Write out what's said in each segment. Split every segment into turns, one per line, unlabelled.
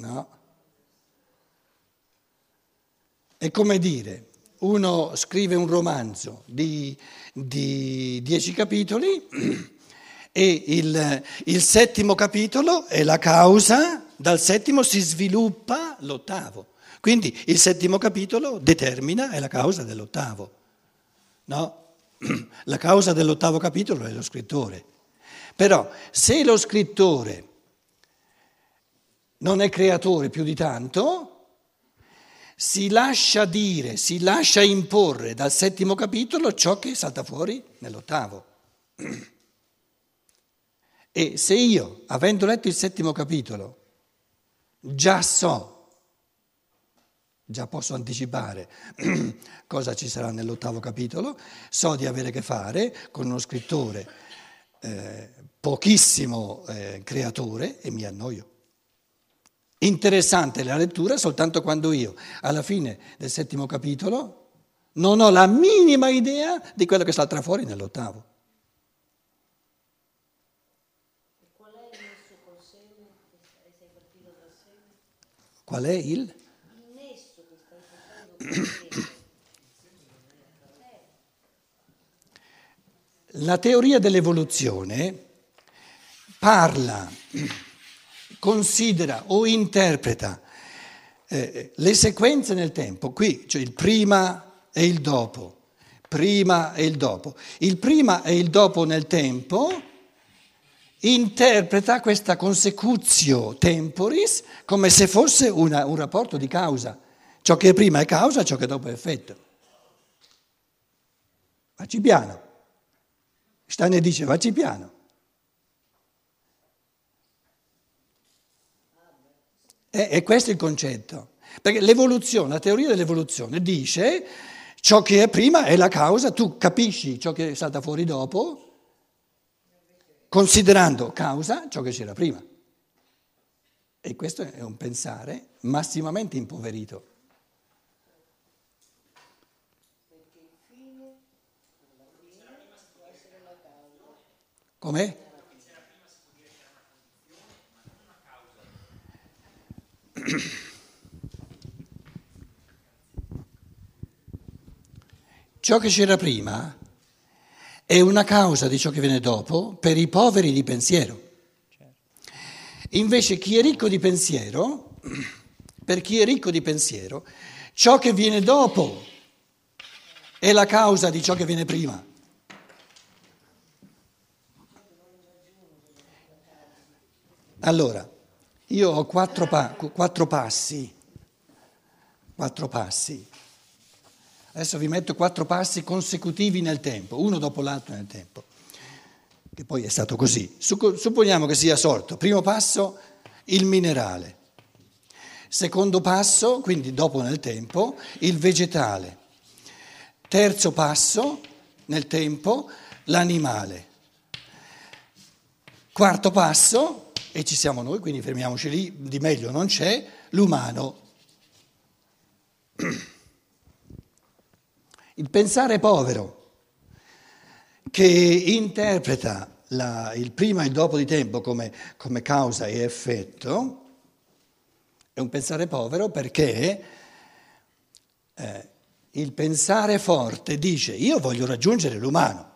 No? È come dire, uno scrive un romanzo di, di dieci capitoli e il, il settimo capitolo è la causa, dal settimo si sviluppa l'ottavo. Quindi il settimo capitolo determina, è la causa dell'ottavo. No? La causa dell'ottavo capitolo è lo scrittore. Però se lo scrittore non è creatore più di tanto, si lascia dire, si lascia imporre dal settimo capitolo ciò che salta fuori nell'ottavo. E se io, avendo letto il settimo capitolo, già so, già posso anticipare cosa ci sarà nell'ottavo capitolo, so di avere a che fare con uno scrittore eh, pochissimo eh, creatore e mi annoio. Interessante la lettura soltanto quando io, alla fine del settimo capitolo, non ho la minima idea di quello che salterà fuori nell'ottavo.
Qual è il nesso col seme che sei partito dal seme?
Qual è il?
Il nesso che stai facendo.
La teoria dell'evoluzione parla considera o interpreta eh, le sequenze nel tempo, qui cioè il prima e il dopo, prima e il dopo. Il prima e il dopo nel tempo interpreta questa consecutio temporis come se fosse una, un rapporto di causa. Ciò che è prima è causa, ciò che dopo è effetto. Facci piano. Steiner dice facci piano. E, e questo è il concetto. Perché l'evoluzione, la teoria dell'evoluzione dice ciò che è prima è la causa, tu capisci ciò che salta fuori dopo, considerando causa ciò che c'era prima. E questo è un pensare massimamente impoverito. Com'è? Ciò che c'era prima è una causa di ciò che viene dopo per i poveri di pensiero. Invece chi è ricco di pensiero, per chi è ricco di pensiero, ciò che viene dopo è la causa di ciò che viene prima. Allora, io ho quattro, pa- quattro passi, quattro passi. Adesso vi metto quattro passi consecutivi nel tempo, uno dopo l'altro nel tempo, che poi è stato così. Supponiamo che sia sorto. Primo passo, il minerale. Secondo passo, quindi dopo nel tempo, il vegetale. Terzo passo, nel tempo, l'animale. Quarto passo, e ci siamo noi, quindi fermiamoci lì, di meglio non c'è, l'umano. Il pensare povero che interpreta la, il prima e il dopo di tempo come, come causa e effetto è un pensare povero perché eh, il pensare forte dice io voglio raggiungere l'umano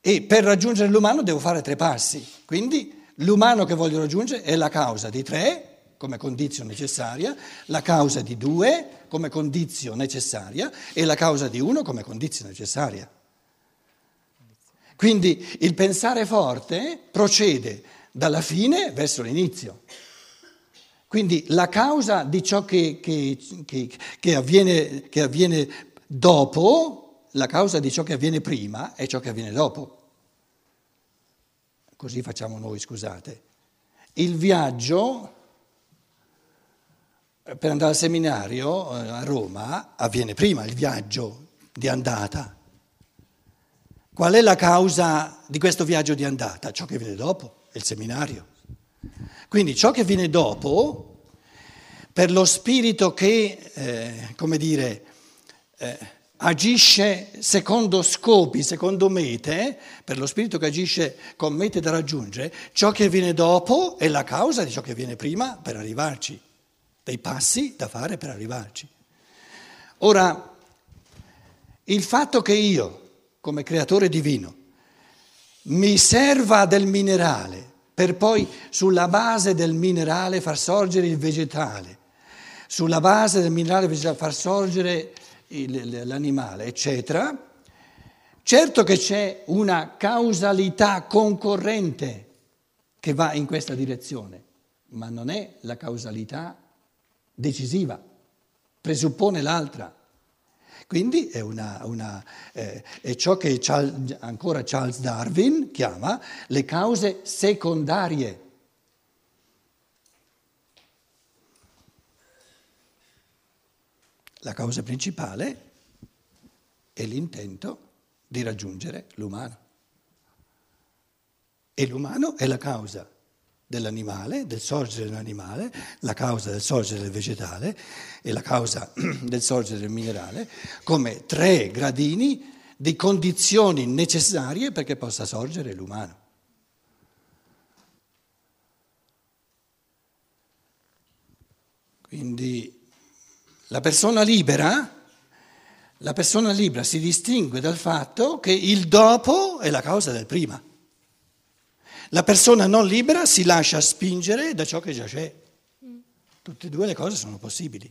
e per raggiungere l'umano devo fare tre passi, quindi L'umano che voglio raggiungere è la causa di tre come condizio necessaria, la causa di due come condizio necessaria e la causa di uno come condizio necessaria. Quindi il pensare forte procede dalla fine verso l'inizio. Quindi la causa di ciò che, che, che, che, avviene, avviene dopo, la causa di ciò che avviene prima è ciò che avviene dopo così facciamo noi, scusate. Il viaggio eh, per andare al seminario eh, a Roma avviene prima il viaggio di andata. Qual è la causa di questo viaggio di andata? Ciò che viene dopo, il seminario. Quindi ciò che viene dopo, per lo spirito che, eh, come dire, eh, agisce secondo scopi, secondo mete, per lo spirito che agisce con mete da raggiungere, ciò che viene dopo è la causa di ciò che viene prima per arrivarci, dei passi da fare per arrivarci. Ora, il fatto che io, come creatore divino, mi serva del minerale per poi sulla base del minerale far sorgere il vegetale, sulla base del minerale far sorgere l'animale, eccetera, certo che c'è una causalità concorrente che va in questa direzione, ma non è la causalità decisiva, presuppone l'altra. Quindi è, una, una, eh, è ciò che Charles, ancora Charles Darwin chiama le cause secondarie. La causa principale è l'intento di raggiungere l'umano. E l'umano è la causa dell'animale, del sorgere dell'animale, la causa del sorgere del vegetale e la causa del sorgere del minerale, come tre gradini di condizioni necessarie perché possa sorgere l'umano. Quindi la persona libera, la persona libera si distingue dal fatto che il dopo è la causa del prima. La persona non libera si lascia spingere da ciò che già c'è. Tutte e due le cose sono possibili.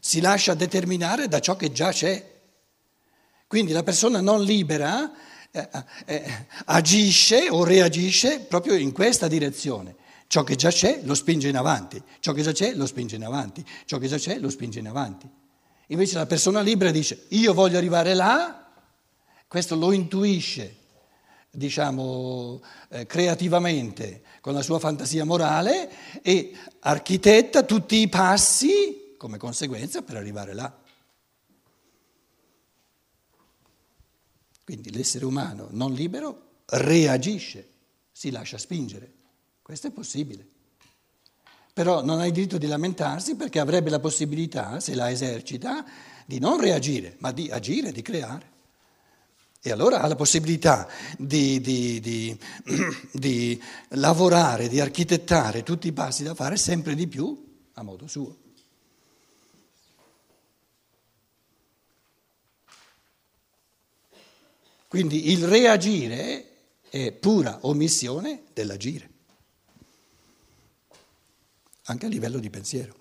Si lascia determinare da ciò che già c'è. Quindi la persona non libera eh, eh, agisce o reagisce proprio in questa direzione. Ciò che già c'è lo spinge in avanti, ciò che già c'è lo spinge in avanti, ciò che già c'è lo spinge in avanti. Invece la persona libera dice io voglio arrivare là, questo lo intuisce diciamo, eh, creativamente con la sua fantasia morale e architetta tutti i passi come conseguenza per arrivare là. Quindi l'essere umano non libero reagisce, si lascia spingere. Questo è possibile. Però non ha il diritto di lamentarsi perché avrebbe la possibilità, se la esercita, di non reagire, ma di agire, di creare. E allora ha la possibilità di, di, di, di, lavorare, di architettare tutti i passi da fare sempre di più a modo suo. Quindi il reagire è pura omissione dell'agire, anche a livello di pensiero.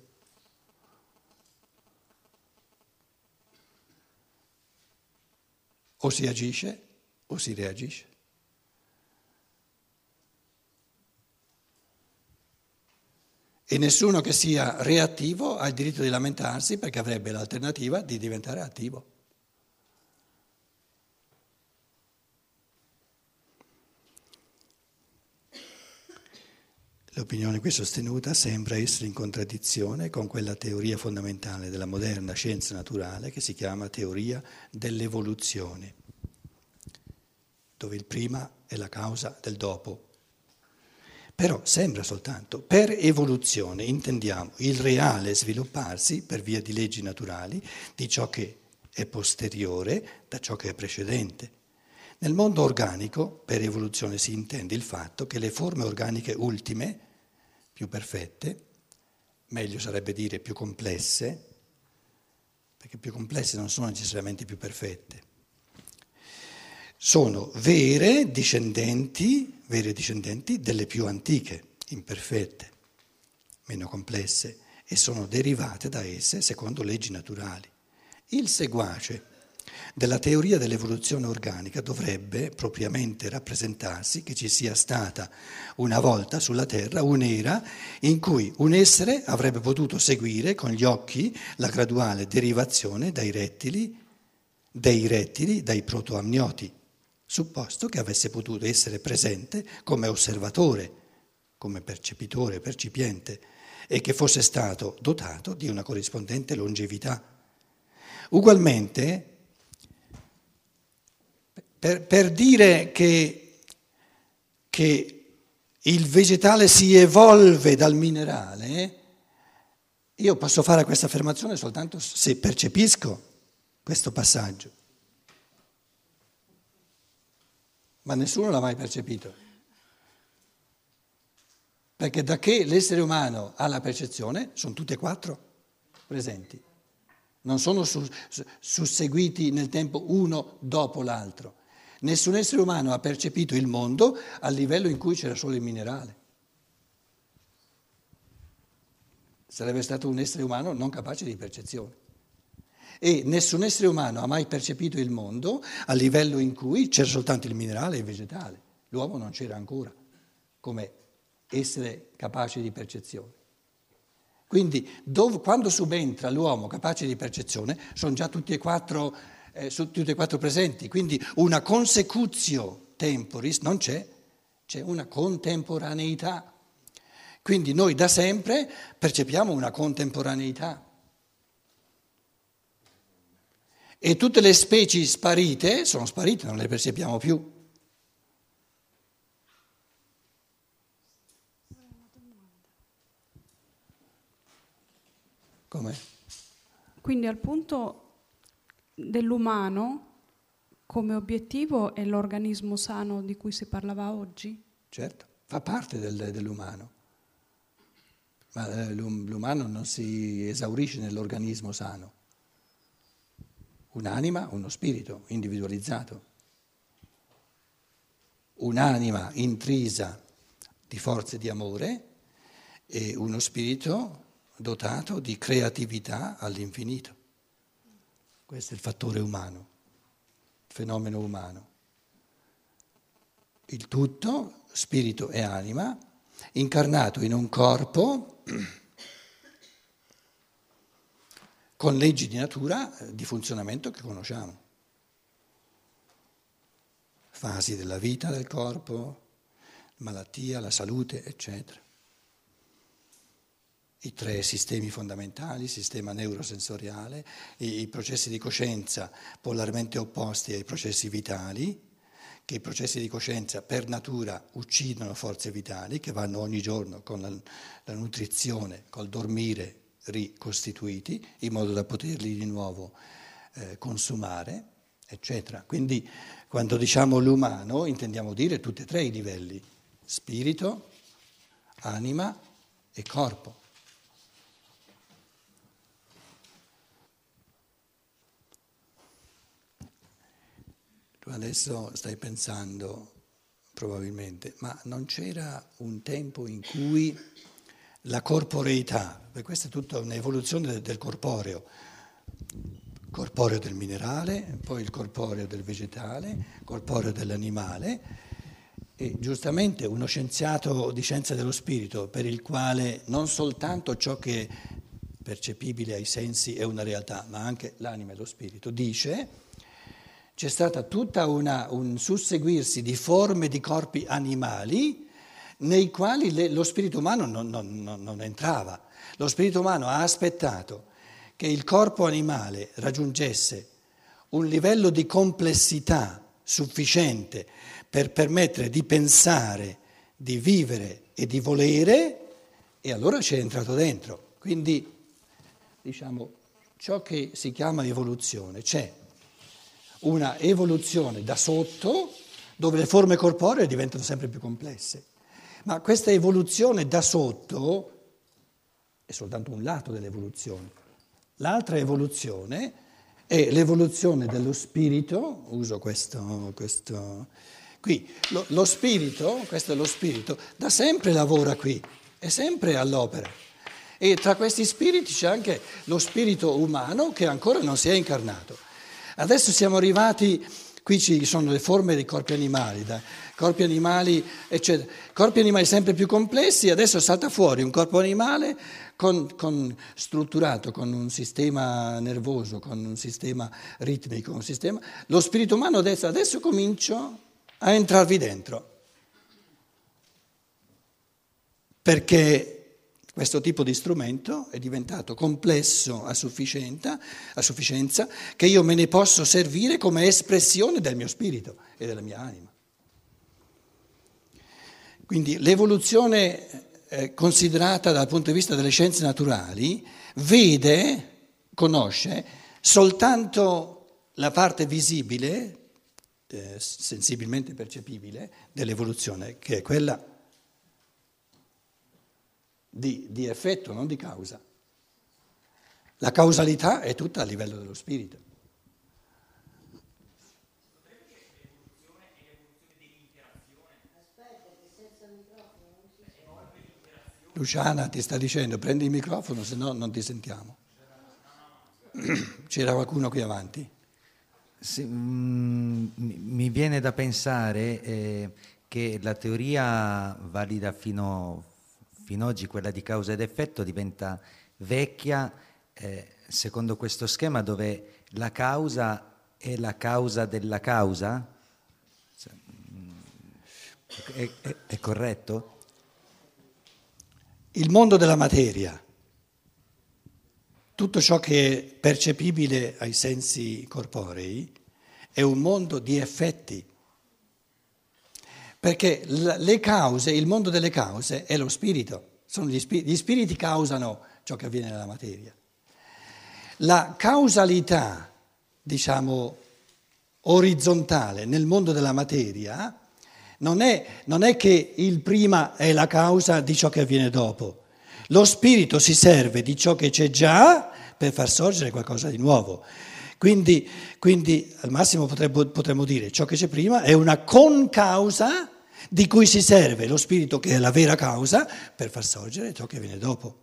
O si agisce o si reagisce. E nessuno che sia reattivo ha il diritto di lamentarsi perché avrebbe l'alternativa di diventare attivo. L'opinione qui sostenuta sembra essere in contraddizione con quella teoria fondamentale della moderna scienza naturale che si chiama teoria dell'evoluzione, dove il prima è la causa del dopo. Però sembra soltanto, per evoluzione intendiamo il reale svilupparsi per via di leggi naturali di ciò che è posteriore da ciò che è precedente. Nel mondo organico, per evoluzione si intende il fatto che le forme organiche ultime, più perfette, meglio sarebbe dire più complesse, perché più complesse non sono necessariamente più perfette, sono vere discendenti, vere discendenti delle più antiche, imperfette, meno complesse, e sono derivate da esse secondo leggi naturali. Il seguace della teoria dell'evoluzione organica dovrebbe propriamente rappresentarsi che ci sia stata una volta sulla Terra un'era in cui un essere avrebbe potuto seguire con gli occhi la graduale derivazione dai rettili, dei rettili, dai protoamnioti, supposto che avesse potuto essere presente come osservatore, come percepitore, percipiente, e che fosse stato dotato di una corrispondente longevità. Ugualmente, per, per dire che, che il vegetale si evolve dal minerale, io posso fare questa affermazione soltanto se percepisco questo passaggio. Ma nessuno l'ha mai percepito. Perché da che l'essere umano ha la percezione, sono tutti e quattro presenti. Non sono susseguiti nel tempo uno dopo l'altro. Nessun essere umano ha percepito il mondo al livello in cui c'era solo il minerale. Sarebbe stato un essere umano non capace di percezione. E nessun essere umano ha mai percepito il mondo a livello in cui c'era soltanto il minerale e il vegetale. L'uomo non c'era ancora come essere capace di percezione. Quindi dove, quando subentra l'uomo capace di percezione sono già tutti e quattro, eh, tutti e quattro presenti, quindi una consecutio temporis non c'è, c'è una contemporaneità. Quindi noi da sempre percepiamo una contemporaneità. E tutte le specie sparite sono sparite, non le percepiamo più. Come?
Quindi al punto dell'umano come obiettivo è l'organismo sano di cui si parlava oggi?
Certo, fa parte del, dell'umano ma eh, l'umano non si esaurisce nell'organismo sano. Un'anima, uno spirito individualizzato, un'anima intrisa di forze di amore e uno spirito dotato di creatività all'infinito. Questo è il fattore umano, il fenomeno umano. Il tutto, spirito e anima, incarnato in un corpo con leggi di natura eh, di funzionamento che conosciamo. Fasi della vita del corpo, malattia, la salute, eccetera. I tre sistemi fondamentali, il sistema neurosensoriale, i processi di coscienza polarmente opposti ai processi vitali, che i processi di coscienza per natura uccidono forze vitali che vanno ogni giorno con la, la nutrizione, col dormire ricostituiti, in modo da poterli di nuovo eh, consumare, eccetera. Quindi quando diciamo l'umano intendiamo dire tutti e tre i livelli, spirito, anima e corpo. Adesso stai pensando probabilmente, ma non c'era un tempo in cui la corporeità, perché questa è tutta un'evoluzione del corporeo, corporeo del minerale, poi il corporeo del vegetale, corporeo dell'animale, e giustamente uno scienziato di scienza dello spirito, per il quale non soltanto ciò che è percepibile ai sensi è una realtà, ma anche l'anima e lo spirito, dice c'è stato tutto un susseguirsi di forme di corpi animali nei quali le, lo spirito umano non, non, non, entrava. Lo spirito umano ha aspettato che il corpo animale raggiungesse un livello di complessità sufficiente per permettere di pensare, di vivere e di volere, e allora c'è entrato dentro. Quindi, diciamo, ciò che si chiama evoluzione c'è una evoluzione da sotto dove le forme corporee diventano sempre più complesse. Ma questa evoluzione da sotto è soltanto un lato dell'evoluzione. L'altra evoluzione è l'evoluzione dello spirito, uso questo, questo qui, lo, lo spirito, questo è lo spirito, da sempre lavora qui, è sempre all'opera. E tra questi spiriti c'è anche lo spirito umano che ancora non si è incarnato. Adesso siamo arrivati, qui ci sono le forme dei corpi animali, da corpi animali, eccetera. Corpi animali sempre più complessi, adesso salta fuori un corpo animale con, con, strutturato, con un sistema nervoso, con un sistema ritmico, un sistema... Lo spirito umano adesso, adesso comincio a entrarvi dentro. Perché questo tipo di strumento è diventato complesso a sufficienza, a sufficienza che io me ne posso servire come espressione del mio spirito e della mia anima. Quindi l'evoluzione eh, considerata dal punto di vista delle scienze naturali vede, conosce soltanto la parte visibile, eh, sensibilmente percepibile, dell'evoluzione, che è quella di, di effetto, non di causa. La causalità è tutta a livello dello spirito. Luciana ti sta dicendo prendi il microfono, se no non ti sentiamo. C'era qualcuno qui avanti?
Sì, mm, mi viene da pensare eh, che la teoria valida fino, fino ad oggi, quella di causa ed effetto, diventa vecchia eh, secondo questo schema dove la causa è la causa della causa. Mm, è, è, è corretto?
Il mondo della materia, tutto ciò che è percepibile ai sensi corporei, è un mondo di effetti. Perché le cause, il mondo delle cause è lo spirito, gli spiriti, gli spiriti causano ciò che avviene nella materia. La causalità, diciamo, orizzontale nel mondo della materia non è, non è che il prima è la causa di ciò che avviene dopo. Lo spirito si serve di ciò che c'è già per far sorgere qualcosa di nuovo. Quindi, quindi al massimo potremmo, potremmo dire ciò che c'è prima è una concausa di cui si serve lo spirito che è la vera causa per far sorgere ciò che viene dopo.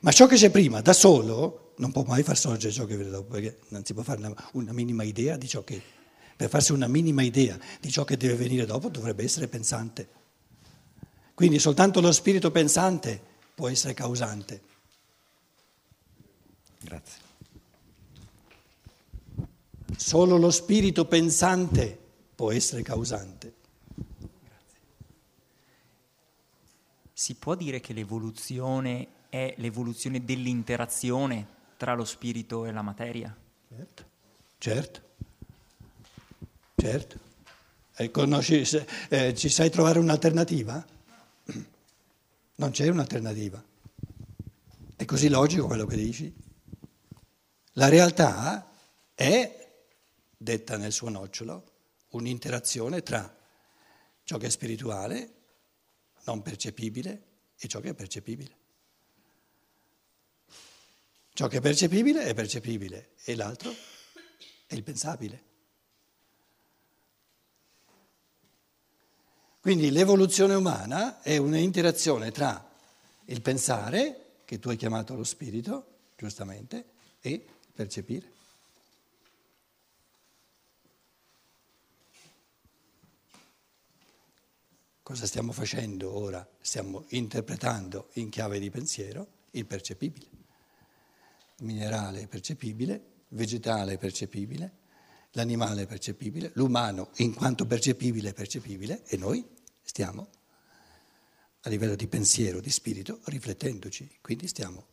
Ma ciò che c'è prima da solo non può mai far sorgere ciò che viene dopo, perché non si può fare una, una minima idea di ciò che per farsi una minima idea di ciò che deve venire dopo, dovrebbe essere pensante. Quindi soltanto lo spirito pensante può essere causante.
Grazie.
Solo lo spirito pensante può essere causante.
Si può dire che l'evoluzione è l'evoluzione dell'interazione tra lo spirito e la materia?
Certo, certo. Certo. E conosci, eh, ci sai trovare un'alternativa? Non c'è un'alternativa. È così logico quello che dici. La realtà è, detta nel suo nocciolo, un'interazione tra ciò che è spirituale, non percepibile, e ciò che è percepibile. Ciò che è percepibile è percepibile e l'altro è il pensabile. Quindi l'evoluzione umana è un'interazione tra il pensare, che tu hai chiamato lo spirito, giustamente, e percepire. Cosa stiamo facendo ora? Stiamo interpretando in chiave di pensiero il percepibile. Il minerale è percepibile, vegetale è percepibile, l'animale è percepibile, l'umano in quanto percepibile è percepibile e noi stiamo a livello di pensiero, di spirito, riflettendoci, quindi stiamo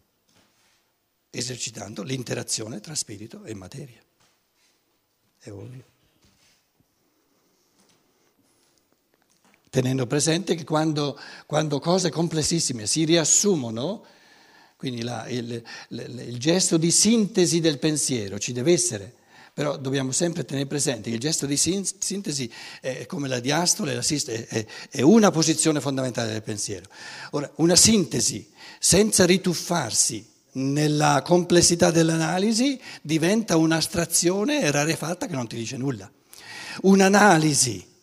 esercitando l'interazione tra spirito e materia. È ovvio. Tenendo presente che quando, quando cose complessissime si riassumono, quindi la, il, il, il gesto di sintesi del pensiero ci deve essere però dobbiamo sempre tenere presente che il gesto di sintesi è come la diastole, è una posizione fondamentale del pensiero. Ora, una sintesi senza rituffarsi nella complessità dell'analisi diventa un'astrazione rarefatta che non ti dice nulla. Un'analisi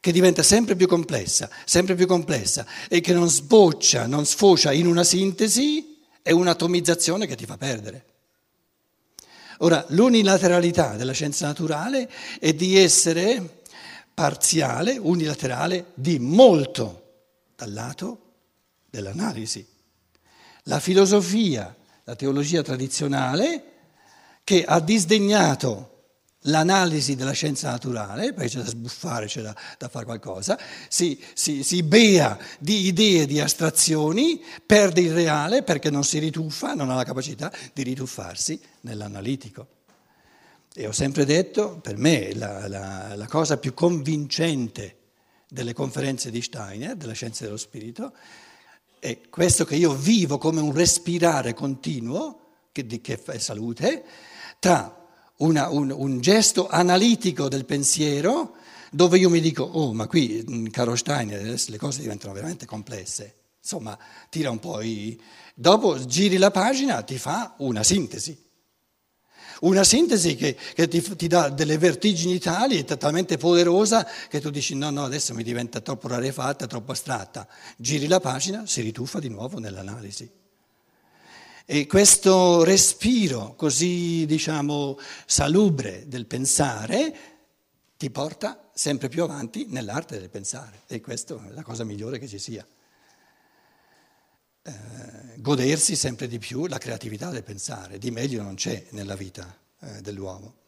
che diventa sempre più complessa, sempre più complessa e che non sboccia, non sfocia in una sintesi, è un'atomizzazione che ti fa perdere. Ora, l'unilateralità della scienza naturale è di essere parziale, unilaterale, di molto dal lato dell'analisi. La filosofia, la teologia tradizionale, che ha disdegnato l'analisi della scienza naturale, perché c'è da sbuffare, c'è da, da fare qualcosa, si, si, si, bea di idee, di astrazioni, perde il reale perché non si rituffa, non ha la capacità di rituffarsi nell'analitico. E ho sempre detto, per me la, la, la cosa più convincente delle conferenze di Steiner, della scienza dello spirito, è questo che io vivo come un respirare continuo, che, che è salute, tra una, un, un gesto analitico del pensiero dove io mi dico, oh ma qui, mm, caro Steiner, adesso le cose diventano veramente complesse. Insomma, tira un po' i... Dopo giri la pagina, ti fa una sintesi. Una sintesi che, che ti, ti, dà delle vertigini tali e talmente poderosa che tu dici no, no, adesso mi diventa troppo rarefatta, troppo astratta. Giri la pagina, si rituffa di nuovo nell'analisi. E questo respiro così, diciamo, salubre del pensare ti porta sempre più avanti nell'arte del pensare e questa è la cosa migliore che ci sia. Eh, godersi sempre di più la creatività del pensare, di meglio non c'è nella vita eh, dell'uomo.